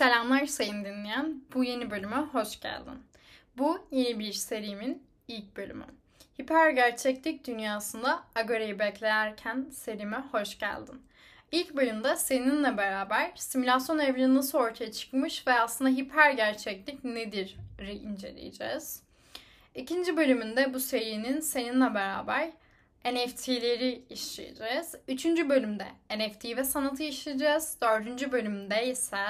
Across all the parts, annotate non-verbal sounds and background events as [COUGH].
Selamlar sayın dinleyen. Bu yeni bölüme hoş geldin. Bu yeni bir serimin ilk bölümü. Hiper gerçeklik dünyasında Agora'yı beklerken serime hoş geldin. İlk bölümde seninle beraber simülasyon evreni nasıl ortaya çıkmış ve aslında hiper gerçeklik nedir inceleyeceğiz. İkinci bölümünde bu serinin seninle beraber NFT'leri işleyeceğiz. Üçüncü bölümde NFT ve sanatı işleyeceğiz. Dördüncü bölümde ise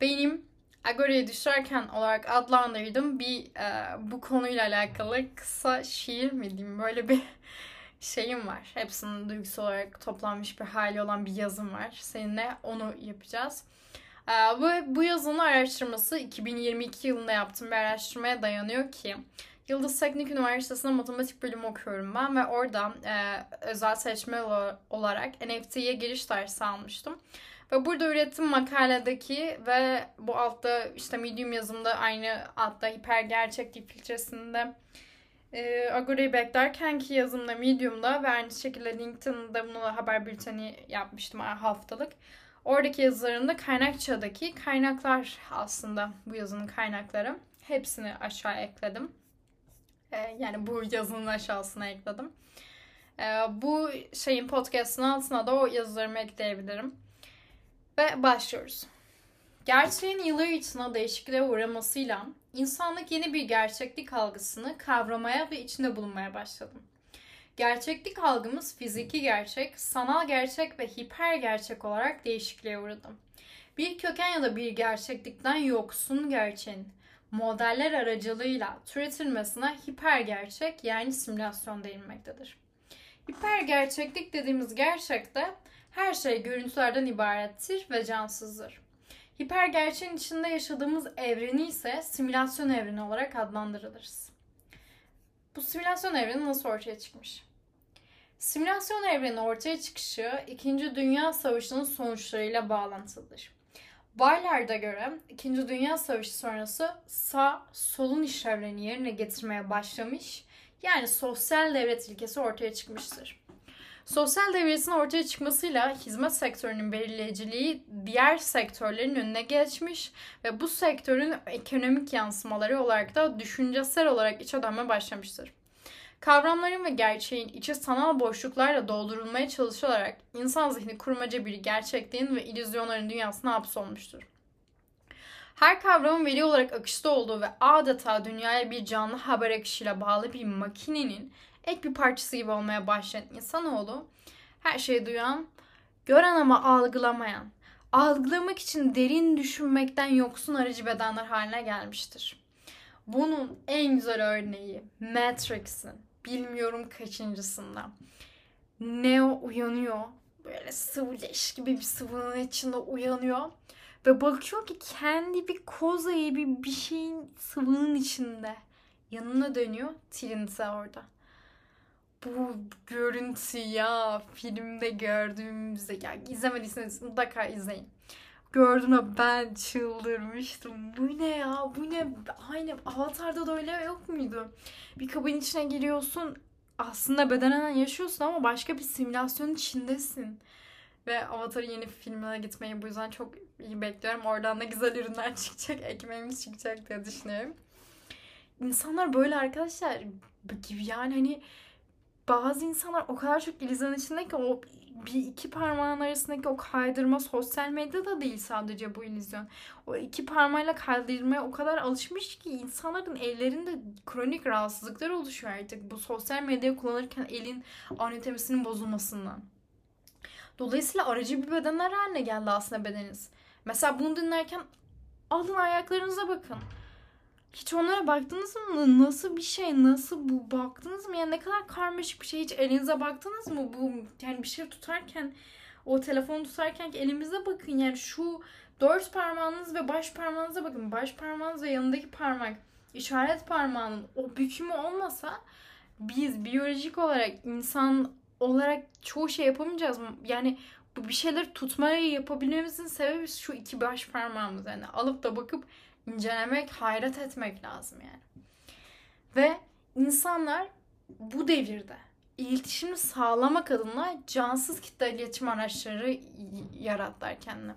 benim Agora'ya düşerken olarak adlandırdığım bir e, bu konuyla alakalı kısa şiir mi diyeyim böyle bir [LAUGHS] şeyim var. Hepsinin duygusal olarak toplanmış bir hali olan bir yazım var. Seninle onu yapacağız. E, bu, bu yazının araştırması 2022 yılında yaptığım bir araştırmaya dayanıyor ki Yıldız Teknik Üniversitesi'nde matematik bölümü okuyorum ben ve orada e, özel seçme olarak NFT'ye giriş dersi almıştım. Ve burada ürettiğim makaledeki ve bu altta işte Medium yazımda aynı altta hiper gerçeklik filtresinde e, Agora'yı beklerken ki yazımda Medium'da ve aynı şekilde LinkedIn'da bunu haber bülteni yapmıştım haftalık. Oradaki yazılarında kaynakçadaki kaynaklar aslında bu yazının kaynakları. Hepsini aşağı ekledim. Ee, yani bu yazının aşağısına ekledim. Ee, bu şeyin podcast'ın altına da o yazılarımı ekleyebilirim. Ve başlıyoruz. Gerçeğin yıllar içinde değişikliğe uğramasıyla insanlık yeni bir gerçeklik algısını kavramaya ve içinde bulunmaya başladı. Gerçeklik algımız fiziki gerçek, sanal gerçek ve hiper gerçek olarak değişikliğe uğradı. Bir köken ya da bir gerçeklikten yoksun gerçeğin modeller aracılığıyla türetilmesine hiper gerçek yani simülasyon denilmektedir. Hiper gerçeklik dediğimiz gerçekte her şey görüntülerden ibarettir ve cansızdır. Hiper gerçeğin içinde yaşadığımız evreni ise simülasyon evreni olarak adlandırılırız. Bu simülasyon evreni nasıl ortaya çıkmış? Simülasyon evreni ortaya çıkışı 2. Dünya Savaşı'nın sonuçlarıyla bağlantılıdır. Baylar'da göre 2. Dünya Savaşı sonrası sağ solun işlevlerini yerine getirmeye başlamış yani sosyal devlet ilkesi ortaya çıkmıştır. Sosyal devletin ortaya çıkmasıyla hizmet sektörünün belirleyiciliği diğer sektörlerin önüne geçmiş ve bu sektörün ekonomik yansımaları olarak da düşüncesel olarak içe dönme başlamıştır. Kavramların ve gerçeğin içi sanal boşluklarla doldurulmaya çalışılarak insan zihni kurmaca bir gerçekliğin ve illüzyonların dünyasına hapsolmuştur. Her kavramın veri olarak akışta olduğu ve adeta dünyaya bir canlı haber akışıyla bağlı bir makinenin ek bir parçası gibi olmaya başlayan insanoğlu her şeyi duyan, gören ama algılamayan, algılamak için derin düşünmekten yoksun aracı bedenler haline gelmiştir. Bunun en güzel örneği Matrix'in bilmiyorum kaçıncısında. Neo uyanıyor. Böyle sıvı leş gibi bir sıvının içinde uyanıyor. Ve bakıyor ki kendi bir kozayı bir, bir şeyin sıvının içinde. Yanına dönüyor. Trinity orada. Bu görüntü ya filmde gördüğümüzde ya izlemediyseniz mutlaka izleyin. Gördüğümde ben çıldırmıştım. Bu ne ya? Bu ne? Aynı Avatar'da da öyle yok muydu? Bir kabın içine giriyorsun. Aslında bedenen yaşıyorsun ama başka bir simülasyonun içindesin. Ve Avatar'ın yeni filmine gitmeyi bu yüzden çok iyi bekliyorum. Oradan da güzel ürünler [LAUGHS] çıkacak. Ekmeğimiz çıkacak diye düşünüyorum. İnsanlar böyle arkadaşlar gibi yani hani bazı insanlar o kadar çok illüzyon içinde ki o bir iki parmağın arasındaki o kaydırma sosyal medyada değil sadece bu illüzyon. O iki parmağıyla kaydırmaya o kadar alışmış ki insanların ellerinde kronik rahatsızlıklar oluşuyor artık. Bu sosyal medyayı kullanırken elin anatomisinin bozulmasından. Dolayısıyla aracı bir bedenler haline geldi aslında bedeniniz. Mesela bunu dinlerken alın ayaklarınıza bakın. Hiç onlara baktınız mı? Nasıl bir şey? Nasıl bu? Baktınız mı? Yani ne kadar karmaşık bir şey. Hiç elinize baktınız mı? Bu yani bir şey tutarken o telefonu tutarken elimize bakın. Yani şu dört parmağınız ve baş parmağınıza bakın. Baş parmağınız ve yanındaki parmak işaret parmağının o bükümü olmasa biz biyolojik olarak insan olarak çoğu şey yapamayacağız? Yani bu bir şeyler tutmayı yapabilmemizin sebebi şu iki baş parmağımız. Yani alıp da bakıp incelemek, hayret etmek lazım yani. Ve insanlar bu devirde iletişimi sağlamak adına cansız kitle iletişim araçları yarattılar kendine.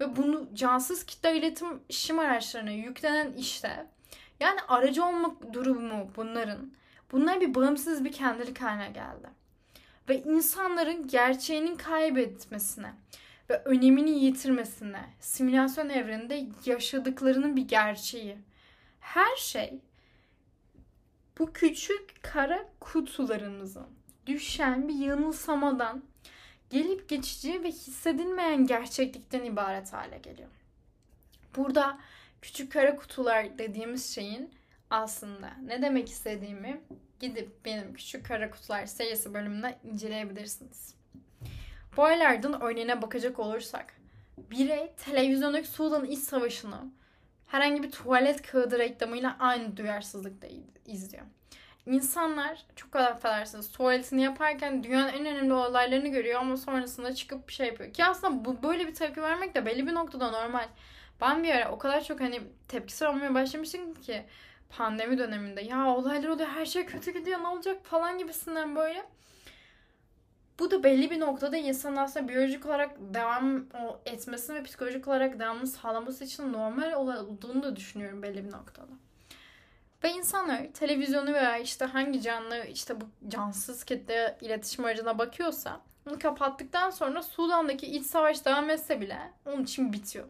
ve bunu cansız kitle iletim işim araçlarına yüklenen işte yani aracı olmak durumu bunların bunlar bir bağımsız bir kendilik haline geldi. Ve insanların gerçeğinin kaybetmesine ve önemini yitirmesine, simülasyon evreninde yaşadıklarının bir gerçeği. Her şey bu küçük kara kutularımızın düşen bir yanılsamadan gelip geçici ve hissedilmeyen gerçeklikten ibaret hale geliyor. Burada küçük kara kutular dediğimiz şeyin aslında ne demek istediğimi gidip benim Küçük Kara Kutular serisi bölümünde inceleyebilirsiniz. Bu aylardan örneğine bakacak olursak birey televizyondaki Sudan iç savaşını herhangi bir tuvalet kağıdı reklamıyla aynı duyarsızlıkla izliyor. İnsanlar çok affedersiniz tuvaletini yaparken dünyanın en önemli olaylarını görüyor ama sonrasında çıkıp bir şey yapıyor. Ki aslında bu böyle bir tepki vermek de belli bir noktada normal. Ben bir ara o kadar çok hani tepkisi olmaya başlamıştım ki pandemi döneminde ya olaylar oluyor her şey kötü gidiyor ne olacak falan gibisinden böyle. Bu da belli bir noktada insanın aslında biyolojik olarak devam etmesini ve psikolojik olarak devamını sağlaması için normal olduğunu da düşünüyorum belli bir noktada. Ve insanlar televizyonu veya işte hangi canlı işte bu cansız kitle iletişim aracına bakıyorsa onu kapattıktan sonra Sudan'daki iç savaş devam etse bile onun için bitiyor.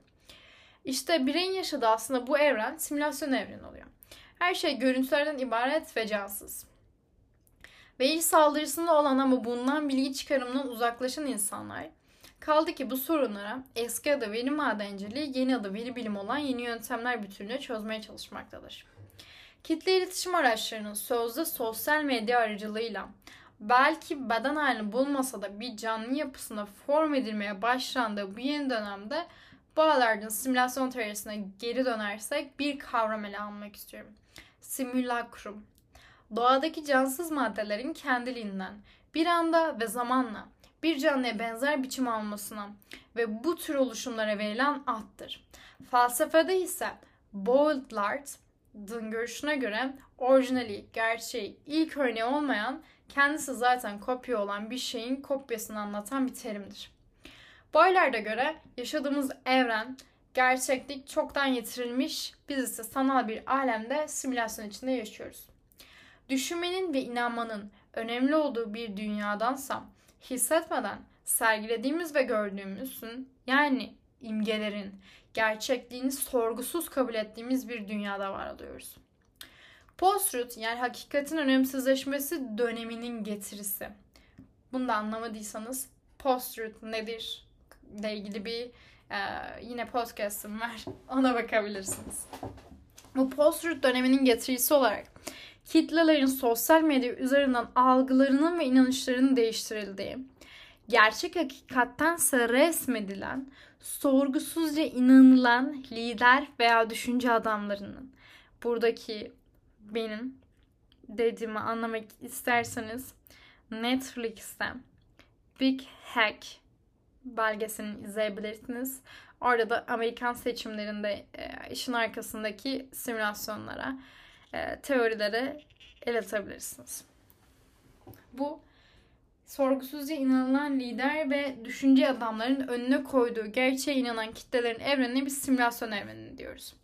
İşte bireyin yaşadığı aslında bu evren simülasyon evreni oluyor. Her şey görüntülerden ibaret ve cansız. İlk saldırısında olan ama bundan bilgi çıkarımından uzaklaşan insanlar kaldı ki bu sorunlara eski adı veri madenciliği, yeni adı veri bilim olan yeni yöntemler bütünüyle çözmeye çalışmaktadır. Kitle iletişim araçlarının sözde sosyal medya aracılığıyla belki beden halini bulmasa da bir canlı yapısına form edilmeye başlandığı bu yeni dönemde bağlardın simülasyon teorisine geri dönersek bir kavram ele almak istiyorum. Simülakrum. Doğadaki cansız maddelerin kendiliğinden bir anda ve zamanla bir canlıya benzer biçim almasına ve bu tür oluşumlara verilen addır. Felsefede ise Baudrillard'ın görüşüne göre orijinali, gerçeği, ilk örneği olmayan, kendisi zaten kopya olan bir şeyin kopyasını anlatan bir terimdir. Boylar'da göre yaşadığımız evren, gerçeklik çoktan yitirilmiş, biz ise sanal bir alemde simülasyon içinde yaşıyoruz. Düşünmenin ve inanmanın önemli olduğu bir dünyadansa hissetmeden sergilediğimiz ve gördüğümüzün yani imgelerin gerçekliğini sorgusuz kabul ettiğimiz bir dünyada var oluyoruz. Post-truth yani hakikatin önemsizleşmesi döneminin getirisi. Bunu da anlamadıysanız post-truth nedir ile ilgili bir e, yine podcast'ım var. [LAUGHS] Ona bakabilirsiniz. Bu post-truth döneminin getirisi olarak kitlelerin sosyal medya üzerinden algılarının ve inanışlarının değiştirildiği, gerçek hakikattense resmedilen, sorgusuzca inanılan lider veya düşünce adamlarının buradaki benim dediğimi anlamak isterseniz Netflix'te Big Hack belgeselini izleyebilirsiniz. Orada da Amerikan seçimlerinde e, işin arkasındaki simülasyonlara, e, teorilere el atabilirsiniz. Bu sorgusuzca inanılan lider ve düşünce adamların önüne koyduğu gerçeğe inanan kitlelerin evrenine bir simülasyon evreni diyoruz.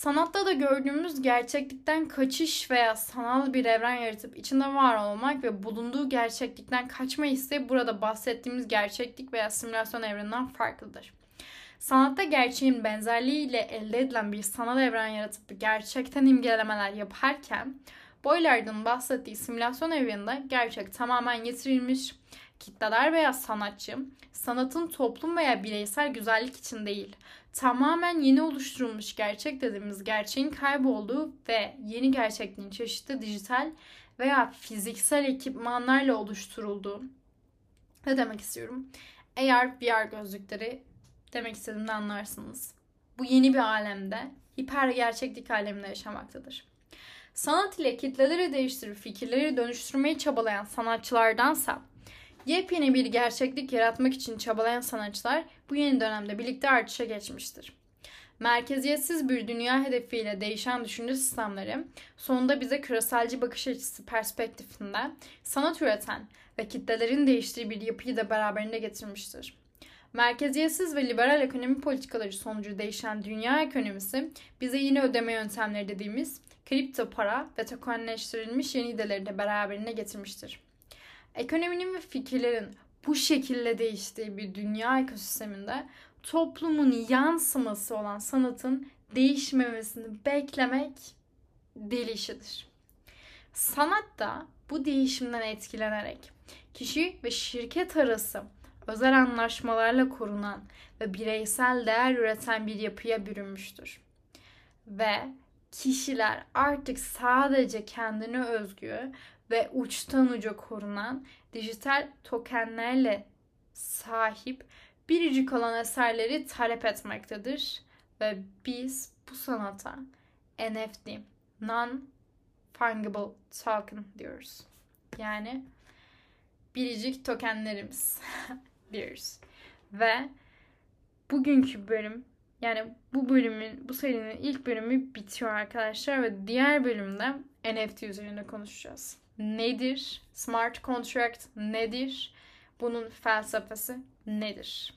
Sanatta da gördüğümüz gerçeklikten kaçış veya sanal bir evren yaratıp içinde var olmak ve bulunduğu gerçeklikten kaçma ise burada bahsettiğimiz gerçeklik veya simülasyon evreninden farklıdır. Sanatta gerçeğin benzerliğiyle elde edilen bir sanal evren yaratıp gerçekten imgelemeler yaparken Boylard'ın bahsettiği simülasyon evreninde gerçek tamamen getirilmiş, kitleler veya sanatçı sanatın toplum veya bireysel güzellik için değil, tamamen yeni oluşturulmuş gerçek dediğimiz gerçeğin kaybolduğu ve yeni gerçekliğin çeşitli dijital veya fiziksel ekipmanlarla oluşturulduğu. Ne demek istiyorum? Eğer VR gözlükleri demek istediğimde anlarsınız. Bu yeni bir alemde, hiper gerçeklik aleminde yaşamaktadır. Sanat ile kitleleri değiştirip fikirleri dönüştürmeyi çabalayan sanatçılardansa Yepyeni bir gerçeklik yaratmak için çabalayan sanatçılar bu yeni dönemde birlikte artışa geçmiştir. Merkeziyetsiz bir dünya hedefiyle değişen düşünce sistemleri sonunda bize küreselci bakış açısı perspektifinde sanat üreten ve kitlelerin değiştiği bir yapıyı da beraberinde getirmiştir. Merkeziyetsiz ve liberal ekonomi politikaları sonucu değişen dünya ekonomisi bize yine ödeme yöntemleri dediğimiz kripto para ve tokenleştirilmiş yeni ideleri de beraberine getirmiştir. Ekonominin ve fikirlerin bu şekilde değiştiği bir dünya ekosisteminde toplumun yansıması olan sanatın değişmemesini beklemek deli işidir. Sanat da bu değişimden etkilenerek kişi ve şirket arası özel anlaşmalarla korunan ve bireysel değer üreten bir yapıya bürünmüştür. Ve kişiler artık sadece kendine özgü ve uçtan uca korunan dijital tokenlerle sahip biricik olan eserleri talep etmektedir ve biz bu sanata NFT, non-fungible token diyoruz. Yani biricik tokenlerimiz [LAUGHS] diyoruz. Ve bugünkü bölüm yani bu bölümün, bu serinin ilk bölümü bitiyor arkadaşlar ve diğer bölümde NFT üzerine konuşacağız. Nedir? Smart contract nedir? Bunun felsefesi nedir?